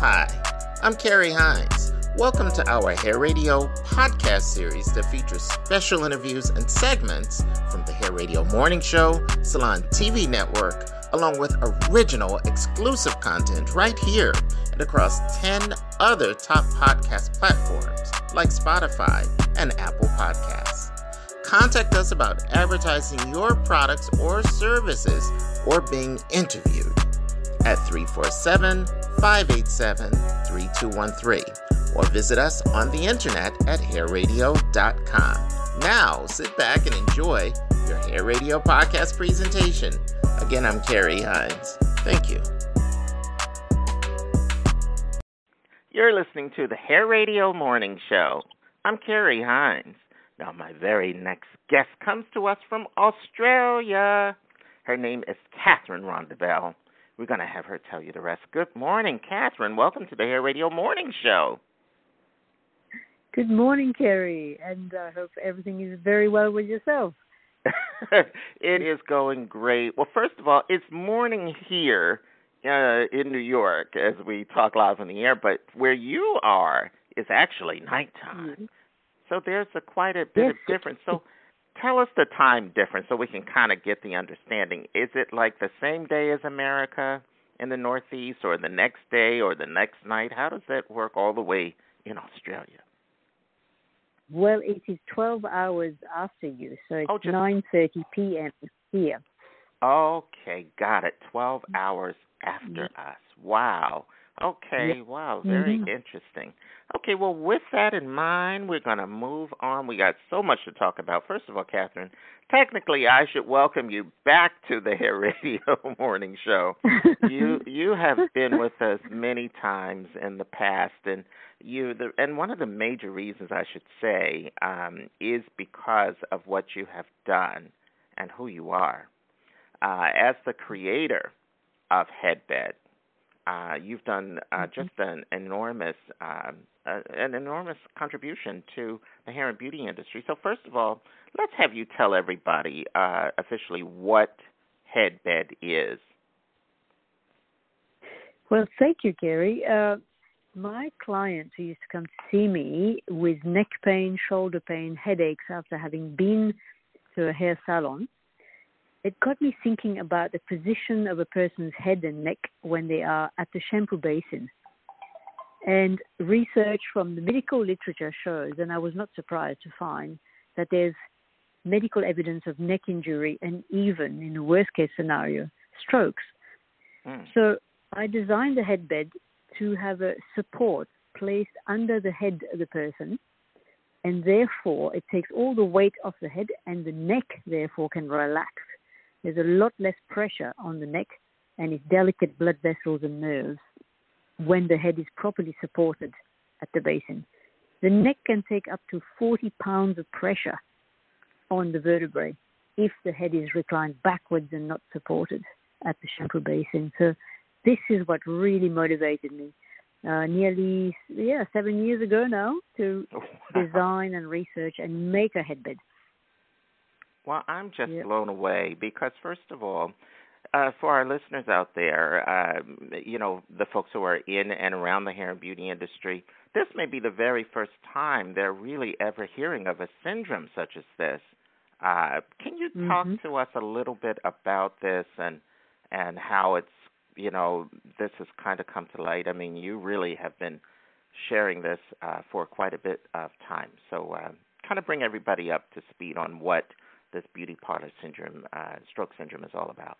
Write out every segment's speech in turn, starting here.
Hi, I'm Carrie Hines. Welcome to our Hair Radio podcast series that features special interviews and segments from the Hair Radio Morning Show, Salon TV Network, along with original exclusive content right here and across 10 other top podcast platforms like Spotify and Apple Podcasts. Contact us about advertising your products or services or being interviewed at 347 587 3213 or visit us on the internet at hairradio.com. Now, sit back and enjoy your Hair Radio podcast presentation. Again, I'm Carrie Hines. Thank you. You're listening to the Hair Radio Morning Show. I'm Carrie Hines. Now, my very next guest comes to us from Australia. Her name is Catherine Rondevelle. We're going to have her tell you the rest. Good morning, Catherine. Welcome to the Hair Radio Morning Show. Good morning, Carrie, and I hope everything is very well with yourself. it is going great. Well, first of all, it's morning here uh, in New York as we talk live on the air, but where you are is actually nighttime. Mm-hmm. So there's a quite a bit yes. of difference. So tell us the time difference so we can kind of get the understanding. Is it like the same day as America in the Northeast, or the next day, or the next night? How does that work all the way in Australia? Well, it is 12 hours after you, so it's oh, just... 9:30 p.m. here. Okay, got it. 12 hours after mm-hmm. us. Wow. Okay, yeah. wow, very mm-hmm. interesting. Okay, well, with that in mind, we're going to move on. We got so much to talk about. First of all, Catherine, technically, I should welcome you back to the Hair Radio Morning Show. you you have been with us many times in the past, and you the and one of the major reasons I should say um, is because of what you have done and who you are. Uh, as the creator of Headbed, uh, you've done uh, mm-hmm. just an enormous um, uh, an enormous contribution to the hair and beauty industry. So first of all, let's have you tell everybody uh, officially what Headbed is. Well, thank you, Gary. Uh, my clients who used to come to see me with neck pain, shoulder pain, headaches after having been to a hair salon it got me thinking about the position of a person's head and neck when they are at the shampoo basin. And research from the medical literature shows, and I was not surprised to find, that there's medical evidence of neck injury and even, in the worst case scenario, strokes. Mm. So I designed the headbed to have a support placed under the head of the person, and therefore it takes all the weight off the head, and the neck, therefore, can relax. There's a lot less pressure on the neck and its delicate blood vessels and nerves when the head is properly supported at the basin. The neck can take up to 40 pounds of pressure on the vertebrae if the head is reclined backwards and not supported at the shampoo basin. So this is what really motivated me. Uh, nearly yeah seven years ago now to oh, design and research and make a headbed. Well, I'm just yep. blown away because, first of all, uh, for our listeners out there, uh, you know, the folks who are in and around the hair and beauty industry, this may be the very first time they're really ever hearing of a syndrome such as this. Uh, can you talk mm-hmm. to us a little bit about this and and how it's you know this has kind of come to light? I mean, you really have been sharing this uh, for quite a bit of time, so uh, kind of bring everybody up to speed on what this beauty parlor syndrome, uh, stroke syndrome, is all about?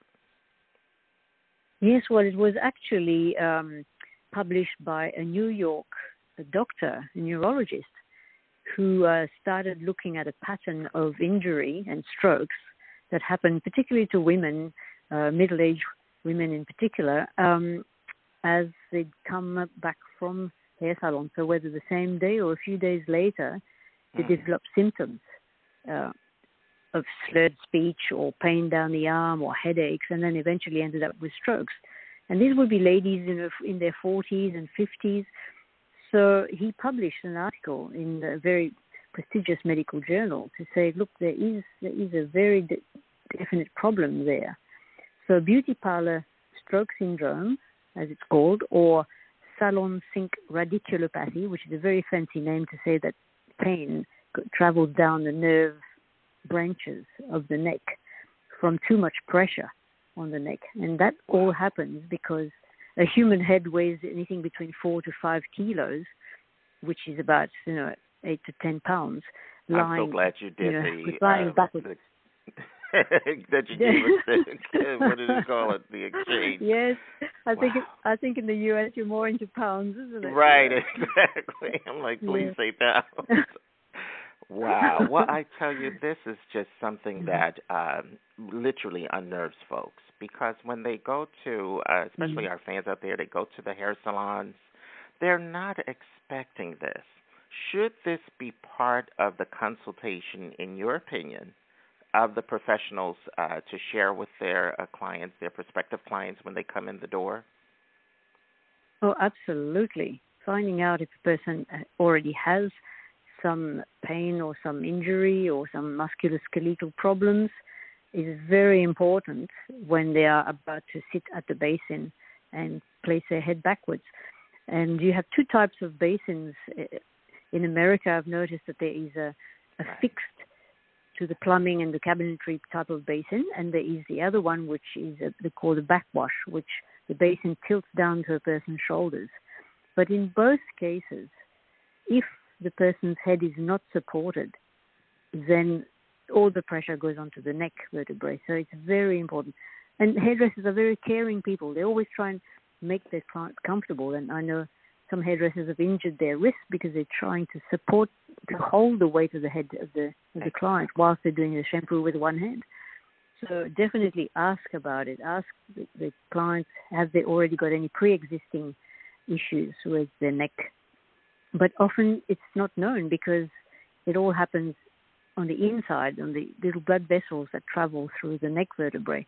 Yes, well, it was actually um, published by a New York doctor, a neurologist, who uh, started looking at a pattern of injury and strokes that happen particularly to women, uh, middle-aged women in particular, um, as they'd come back from hair salon. So whether the same day or a few days later, they mm. develop symptoms. Uh, of slurred speech or pain down the arm or headaches, and then eventually ended up with strokes. And these would be ladies in, in their 40s and 50s. So he published an article in a very prestigious medical journal to say, look, there is there is a very de- definite problem there. So beauty parlor stroke syndrome, as it's called, or salon sink radiculopathy, which is a very fancy name to say that pain travels down the nerve branches of the neck from too much pressure on the neck. And that all happens because a human head weighs anything between four to five kilos, which is about, you know, eight to ten pounds. Lying, I'm so glad you did you know, the, lying uh, backwards. The, that you gave us the, what did you call it? The exchange. Yes, I wow. think it, I think in the U.S. you're more into pounds, isn't it? Right, exactly. I'm like, please yeah. say pounds. Wow. Well, I tell you, this is just something Mm-hmm. that um, literally unnerves folks because when they go to, uh, especially mm-hmm. our fans out there, they go to the hair salons, they're not expecting this. Should this be part of the consultation, in your opinion, of the professionals uh, to share with their uh, clients, their prospective clients, when they come in the door? Oh, absolutely. Finding out if a person uh, already has some pain or some injury or some musculoskeletal problems is very important when they are about to sit at the basin and place their head backwards. And you have two types of basins. Eh, in America, I've noticed that there is a, a fixed to the plumbing and the cabinetry type of basin, and there is the other one, which is a, they call the backwash, which the basin tilts down to a person's shoulders. But in both cases, if the person's head is not supported, then all the pressure goes onto the neck vertebrae. So it's very important. And hairdressers are very caring people. They always try and make their clients comfortable. And I know some hairdressers have injured their wrists because they're trying to support, to hold the weight of the head of the, of the client whilst they're doing the shampoo with one hand. So definitely ask about it. Ask the, the clients have they already got any pre-existing issues with their neck. But often it's not known because it all happens on the inside, on the little blood vessels that travel through the neck vertebrae.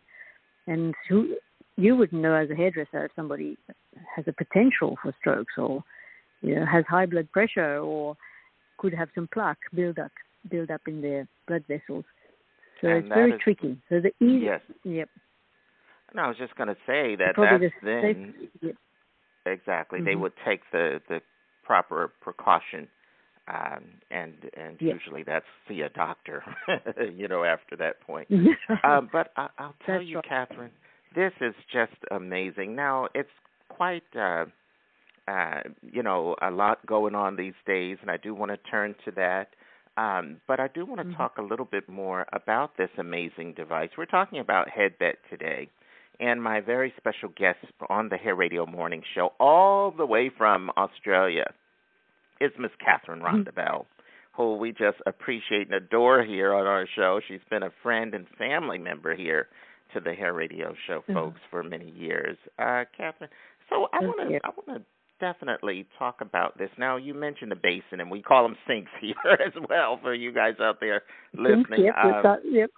And who, you wouldn't know as a hairdresser if somebody has a potential for strokes or you know, has high blood pressure or could have some plaque build up build up in their blood vessels. So and it's very is, tricky. So the easy, yes. Yep. And I was just going to say that that's the then yep. exactly mm-hmm. they would take the the proper precaution, um, and and yep. usually that's see a doctor, you know, after that point. uh, um, but I, I'll tell That's you, right. Catherine, this is just amazing. Now it's quite. Uh, uh, you know, a lot going on these days, and I do want to turn to that. Um, but I do want to Mhm. talk a little bit more about this amazing device. We're talking about Headbed today, and my very special guest on the Hair Radio Morning Show, all the way from Australia, is Miss Catherine Mhm. Who we just appreciate and adore here on our show. She's been a friend and family member here to the Hair Radio Show, Mhm. folks, for many years. Uh, Catherine, so I want to I want to definitely talk about this. Now, you mentioned the basin, and we call them sinks here as well for you guys out there listening. Yep, Um, yep.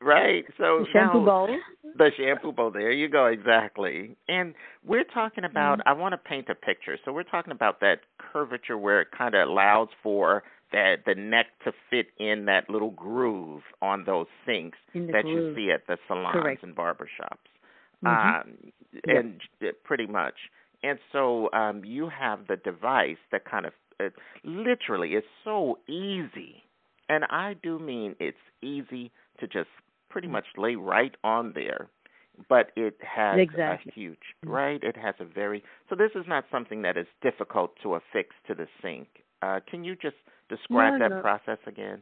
Right. So The shampoo now, bowl. the shampoo bowl. There you go. Exactly. And we're talking about. Mm-hmm. I want to paint a picture. So we're talking about that curvature where it kind of allows for that the neck to fit in that little groove on those sinks that you see at the salons Correct. and barbershops. Mhm. Um, and j- pretty much. And so um, you have the device that kind of uh, literally is so easy, and I do mean it's easy to just pretty much lay right on there. But it has Exactly. a huge, right? It has a very so. This is not something that is difficult to affix to the sink. Uh, can you just describe No, that no. process again?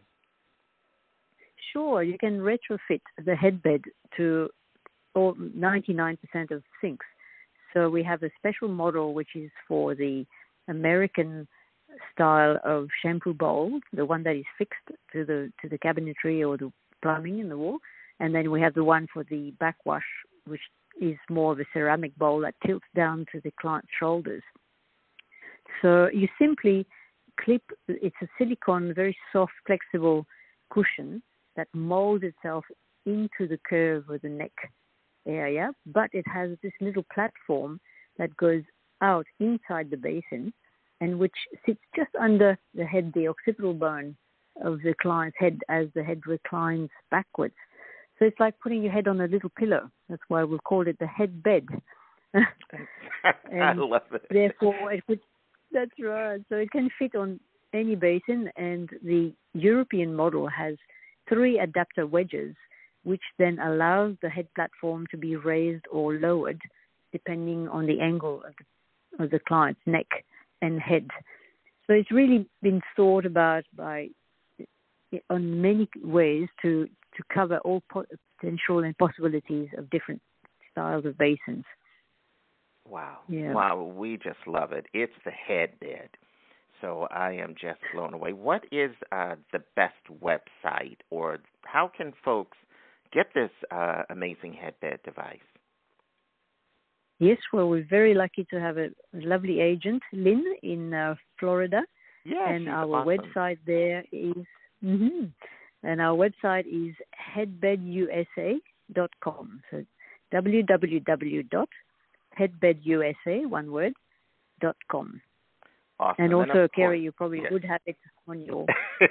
Sure, you can retrofit the headbed to all 99% of sinks. So we have a special model which is for the American style of shampoo bowl, the one that is fixed to the to the cabinetry or the plumbing in the wall, and then we have the one for the backwash, which is more of a ceramic bowl that tilts down to the client's shoulders. So you simply clip. It's a silicone, very soft, flexible cushion that molds itself into the curve of the neck area, but it has this little platform that goes out inside the basin and which sits just under the head, the occipital bone of the client's head as the head reclines backwards. So it's like putting your head on a little pillow. That's why we'll call it the head bed. I love it. Therefore, it would, that's right. So it can fit on any basin, and the European model has three adapter wedges, which then allows the head platform to be raised or lowered depending on the angle of the, of the client's neck and head. So it's really been thought about by on many ways to to cover all potential and possibilities of different styles of basins. Wow. Yeah. Wow, we just love it. It's the headbed. So I am just blown away. What is uh, the best website, or how can folks get this uh, amazing headbed device? Yes, well, we're very lucky to have a lovely agent, Lynn, in uh, Florida. Yeah, and our awesome. website there is, mm-hmm, and our website is headbedusa.com. So www.headbedusa, one word, dot com. Awesome. And also, and Carrie, you probably yes. would have it on your.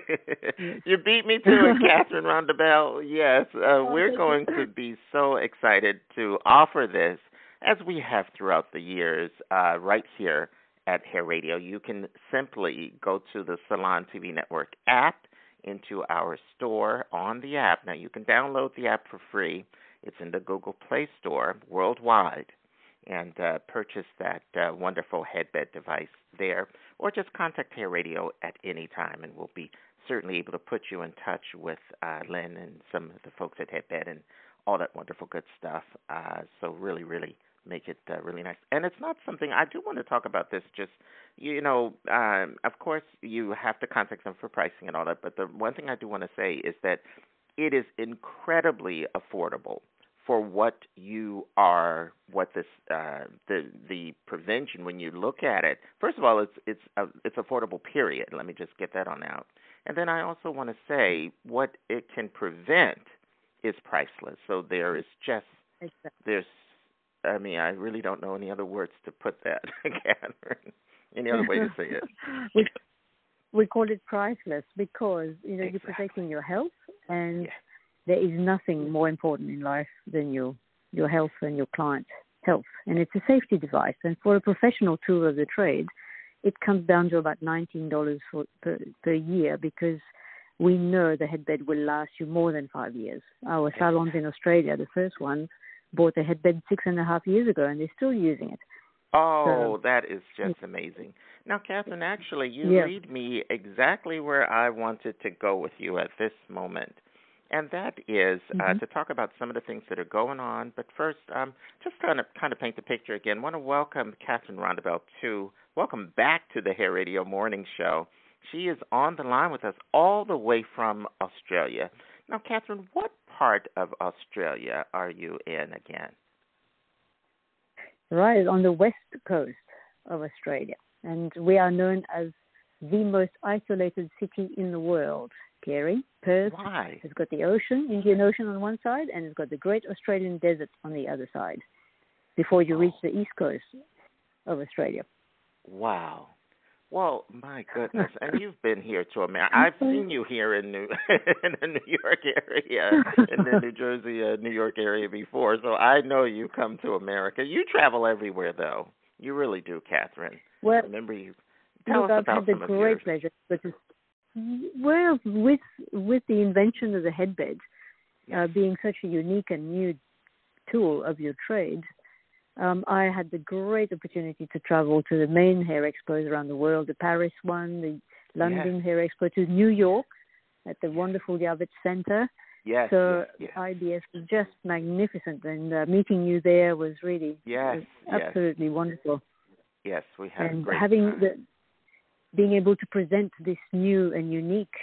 you beat me to it, Catherine Roundabelle. Yes, uh, Oh, we're going to be so excited to offer this, as we have throughout the years, uh, right here at Hair Radio. You can simply go to the Salon TV Network app into our store on the app. Now, you can download the app for free. It's in the Google Play Store worldwide and uh, purchase that uh, wonderful headbed device there, or just contact Hair Radio at any time, and we'll be certainly able to put you in touch with uh, Lynn and some of the folks at Headbed and all that wonderful good stuff. Uh, so really, really make it uh, really nice. And it's not something I do want to talk about. This just you know, um, of course, you have to contact them for pricing and all that. But the one thing I do want to say is that it is incredibly affordable for what you are, what this uh, the the prevention when you look at it. First of all, it's it's uh, it's affordable. Period. Let me just get that on out. And then I also want to say what it can prevent is priceless. So there is just there's I mean I really don't know any other words to put that, Catherine. Any other way to say it? we, we call it priceless because you know Exactly. you're protecting your health, and Yeah. there is nothing more important in life than your your health and your client's health. And it's a safety device. And for a professional tool of the trade, it comes down to about nineteen dollars per, per year because we know the headbed will last you more than five years. Our salons in Australia, the first ones, bought a headbed six and a half years ago, and they're still using it. Oh, So- that is just amazing. Now, Catherine, actually, you Yeah. lead me exactly where I wanted to go with you at this moment. And that is, uh, Mhm. to talk about some of the things that are going on. But first, um, just kind of kind of paint the picture again. want to welcome Catherine Rondabelle to welcome back to the Hair Radio Morning Show. She is on the line with us all the way from Australia. Now, Catherine, what part of Australia are you in again? right on the west coast of Australia. And we are known as the most isolated city in the world, Carrie. Perth Why? has got the ocean, Indian Ocean on one side, and it's got the Great Australian Desert on the other side before you reach the east coast of Australia. Wow. Well, my goodness, and you've been here to America. I've seen you here in New in the New York area, in the New Jersey, uh, New York area before, so I know you come to America. You travel everywhere, though. You really do, Catherine. Well, Remember you. Tell look, us I've about had the some of great pleasure, but well, with with the invention of the headbed uh, being such a unique and new tool of your trade, um, I had the great opportunity to travel to the main hair expos around the world, the Paris one, the London Hair Expo, to New York at the wonderful Javits Center. Yes, so yes, yes, IBS was just magnificent, and uh, meeting you there was really yes, was yes, absolutely wonderful. yes. We had a and great having time. the being able to present this new and unique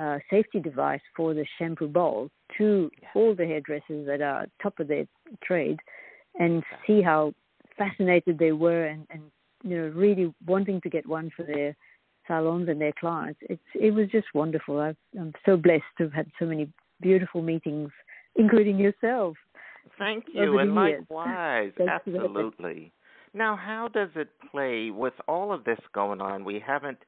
uh, safety device for the shampoo bowl to all the hairdressers that are top of their trade, and see how fascinated they were, and, and you know really wanting to get one for their salons and their clients. It's it was just wonderful. i I'm so blessed to have had so many beautiful meetings, including yourself. Thank you, and years. likewise, Thanks for that. absolutely. Now, how does it play with all of this going on? We haven't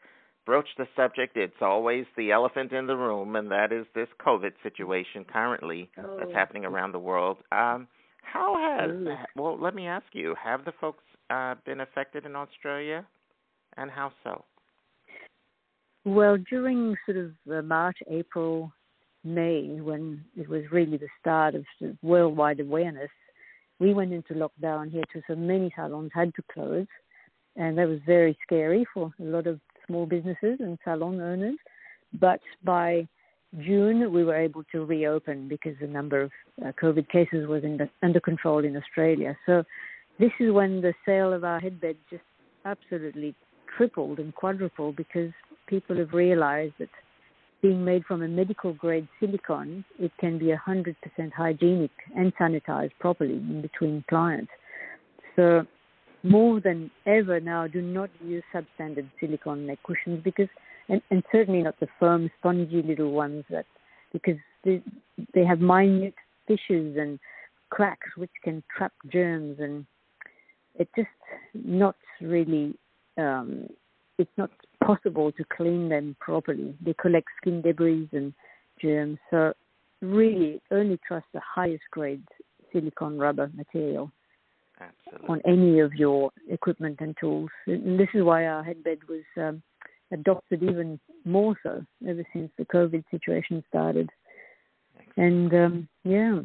broached the subject. It's always the elephant in the room, and that is this COVID situation currently that's Oh. happening around the world. Um, How has well? Let me ask you: Have the folks uh, been affected in Australia, and how so? Well, during sort of uh, March, April, May, when it was really the start of sort of worldwide awareness, we went into lockdown here too. So many salons had to close, and that was very scary for a lot of small businesses and salon owners. But by June, we were able to reopen because the number of uh, COVID cases was the, under control in Australia. So this is when the sale of our headbed just absolutely tripled and quadrupled because people have realized that being made from a medical grade silicone, it can be 100% hygienic and sanitized properly in between clients. So more than ever now, do not use substandard silicone neck cushions because, and, and certainly not the firm, spongy little ones that, because they, they have minute fissures and cracks which can trap germs and it's just not really um, it's not possible to clean them properly. They collect skin debris and germs. So really only trust the highest grade silicone rubber material Absolutely. on any of your equipment and tools. And this is why our headbed was um, adopted even more so ever since the COVID situation started. And um, yeah,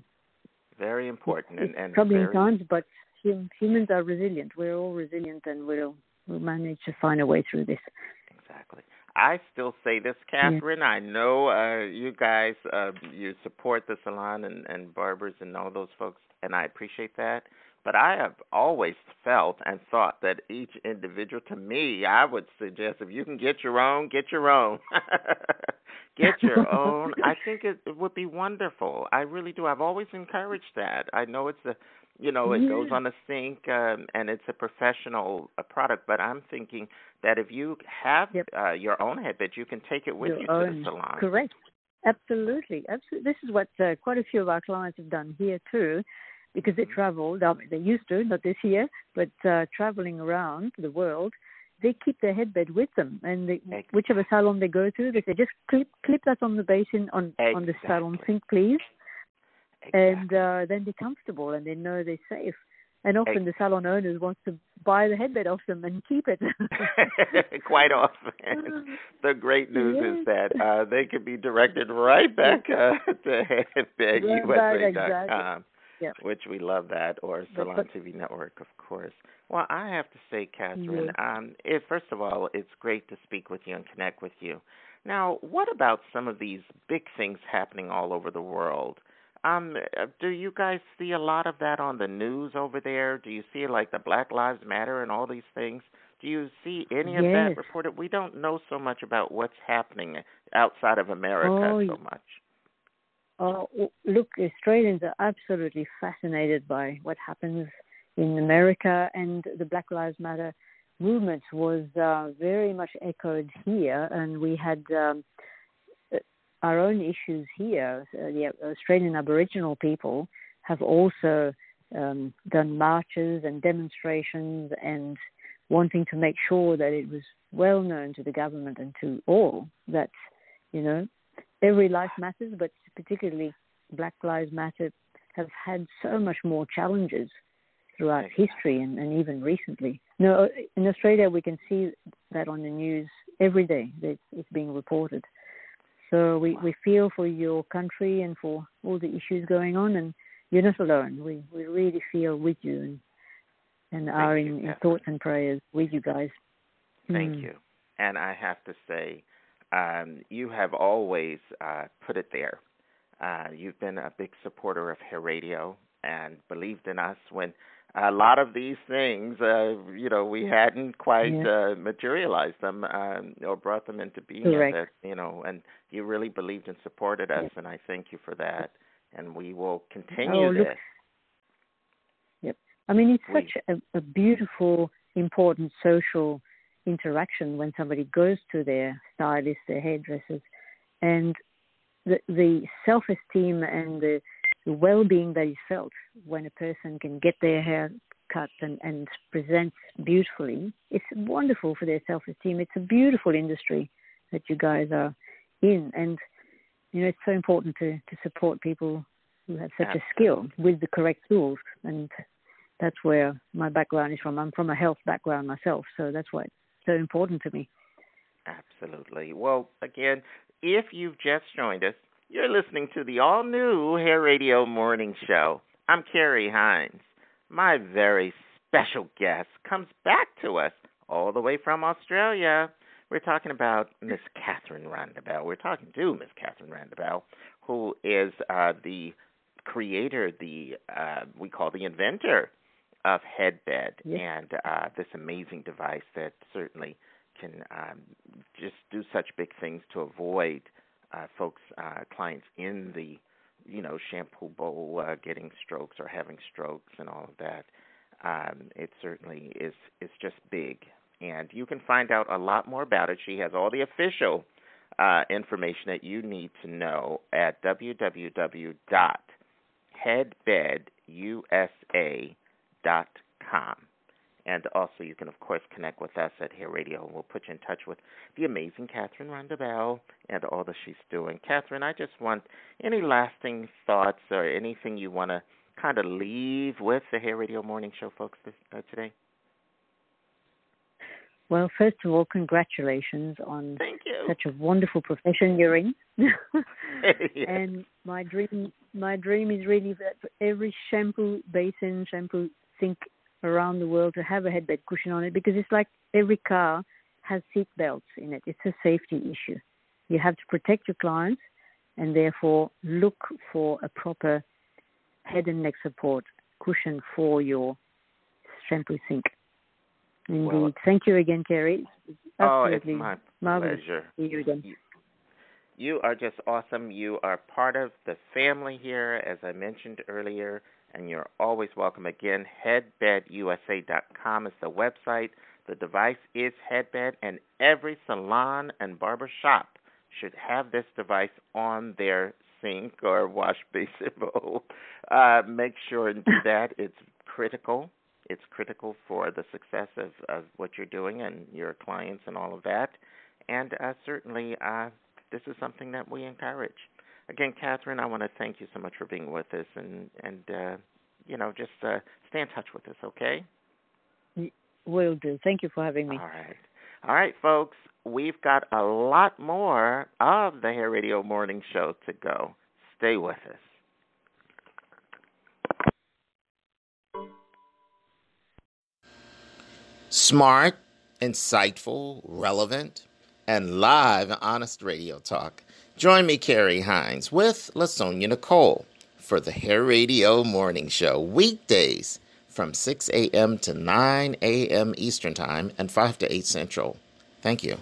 very important and, and troubling very... times, but humans are resilient. We're all resilient, and we'll we'll manage to find a way through this. Exactly. I still say this, Catherine. Yeah. I know uh, you guys uh, you support the salon and, and barbers and all those folks, and I appreciate that. But I have always felt and thought that each individual, to me, I would suggest if you can get your own, get your own. get your own. I think it, it would be wonderful. I really do. I've always encouraged that. I know it's a you know it yeah. goes on a sink um, and it's a professional uh, product but i'm thinking that if you have yep. uh, your own headbed you can take it with your you own. to the salon correct absolutely absolutely this is what uh, quite a few of our clients have done here too because they mm-hmm. traveled um, they used to not this year but uh, traveling around the world they keep their headbed with them and they, exactly. whichever salon they go to they say just clip clip that on the basin on exactly. on the salon sink please and uh, then they're comfortable and they know they're safe. And often exactly. the salon owners want to buy the headbed off them and keep it. Quite often, the great news yeah. is that uh, they can be directed right back uh, to headbedusa.com, exactly. Yeah. which we love that, or Salon but, TV Network, of course. Well, I have to say, Catherine, um, it, first of all, it's great to speak with you and connect with you. Now, what about some of these big things happening all over the world? Um, uh, do you guys see a lot of that on the news over there? Do you see like the Black Lives Matter and all these things? Do you see any of yes. that reported? We don't know so much about what's happening outside of America oh, so much. Oh, look, Australians are absolutely fascinated by what happens in America, and the Black Lives Matter movement was uh, very much echoed here, and we had um, our own issues here. Uh, the Australian Aboriginal people have also um, done marches and demonstrations and wanting to make sure that it was well known to the government and to all that, you know, every life matters, but particularly Black Lives Matter have had so much more challenges throughout history and, and even recently. No, in Australia we can see that on the news every day. It's, it's being reported. So we, we feel for your country and for all the issues going on, and you're not alone. We we really feel with you and and Thank are in, in, thoughts and prayers with you guys. Thank mm. you. And I have to say, um, you have always uh, put it there. Uh, you've been a big supporter of Hair Radio and believed in us when a lot of these things, uh, you know, we hadn't quite yeah. uh, materialized them um, or brought them into being. That, you know, and you really believed and supported us, and I thank you for that. And we will continue oh, this. Yep. I mean, it's we, such a, a beautiful, important social interaction when somebody goes to their stylist, their hairdressers, and the the self esteem and the the well-being that is felt when a person can get their hair cut and, and present beautifully. It's wonderful for their self-esteem. It's a beautiful industry that you guys are in, and you know it's so important to to support people who have such Absolutely. a skill with the correct tools. And that's where my background is from. I'm from a health background myself, so that's why it's so important to me. Absolutely. Well, again, if you've just joined us, you're listening to the all new Hair Radio Morning Show. I'm Carrie Hines. My very special guest comes back to us all the way from Australia. We're talking about Miss Catherine Randabell. We're talking to Miss Catherine Randabell, who is uh, the creator, the uh, we call the inventor of Headbed, yes. and uh, this amazing device that certainly can um, just do such big things to avoid uh, folks, uh, clients in the you know shampoo bowl uh, getting strokes or having strokes and all of that. Um, it certainly is is just big, and you can find out a lot more about it. She has all the official uh, information that you need to know at www.headbedusa.com. And also, you can, of course, connect with us at Hair Radio, and we'll put you in touch with the amazing Catherine Randabell and all that she's doing. Catherine, I just want any lasting thoughts or anything you want to kind of leave with the Hair Radio Morning Show folks this, uh, today? Well, first of all, congratulations on such a wonderful profession you're in. And my dream, my dream is really that for every shampoo basin, shampoo sink around the world to have a headbed cushion on it because it's like every car has seat belts in it. It's a safety issue. You have to protect your clients and therefore look for a proper head and neck support cushion for your shampoo sink. Indeed. Well, Thank you again, Carrie. oh, it's my marvelous pleasure. See you again. You, you are just awesome. You are part of the family here, as I mentioned earlier and you're always welcome. Again, headbedusa.com is the website. The device is Headbed, and every salon and barber shop should have this device on their sink or wash basin bowl. Uh, make sure and do that. It's critical. It's critical for the success of, of what you're doing and your clients and all of that. And uh, certainly, uh, this is something that we encourage again, Catherine, I want to thank you so much for being with us, and and uh, you know, just uh, stay in touch with us, okay? Will do. Thank you for having me. All right, all right, folks. We've got a lot more of the Hair Radio Morning Show to go. Stay with us. Smart, insightful, relevant, and live honest radio talk. Join me, Carrie Hines, with LaSonia Nicole for the Hair Radio Morning Show, weekdays from 6 a.m. to 9 a.m. Eastern Time and 5 to 8 Central. Thank you.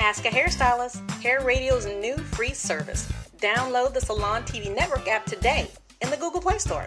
Ask a Hairstylist, Hair Radio's new free service. Download the Salon TV Network app today in the Google Play Store.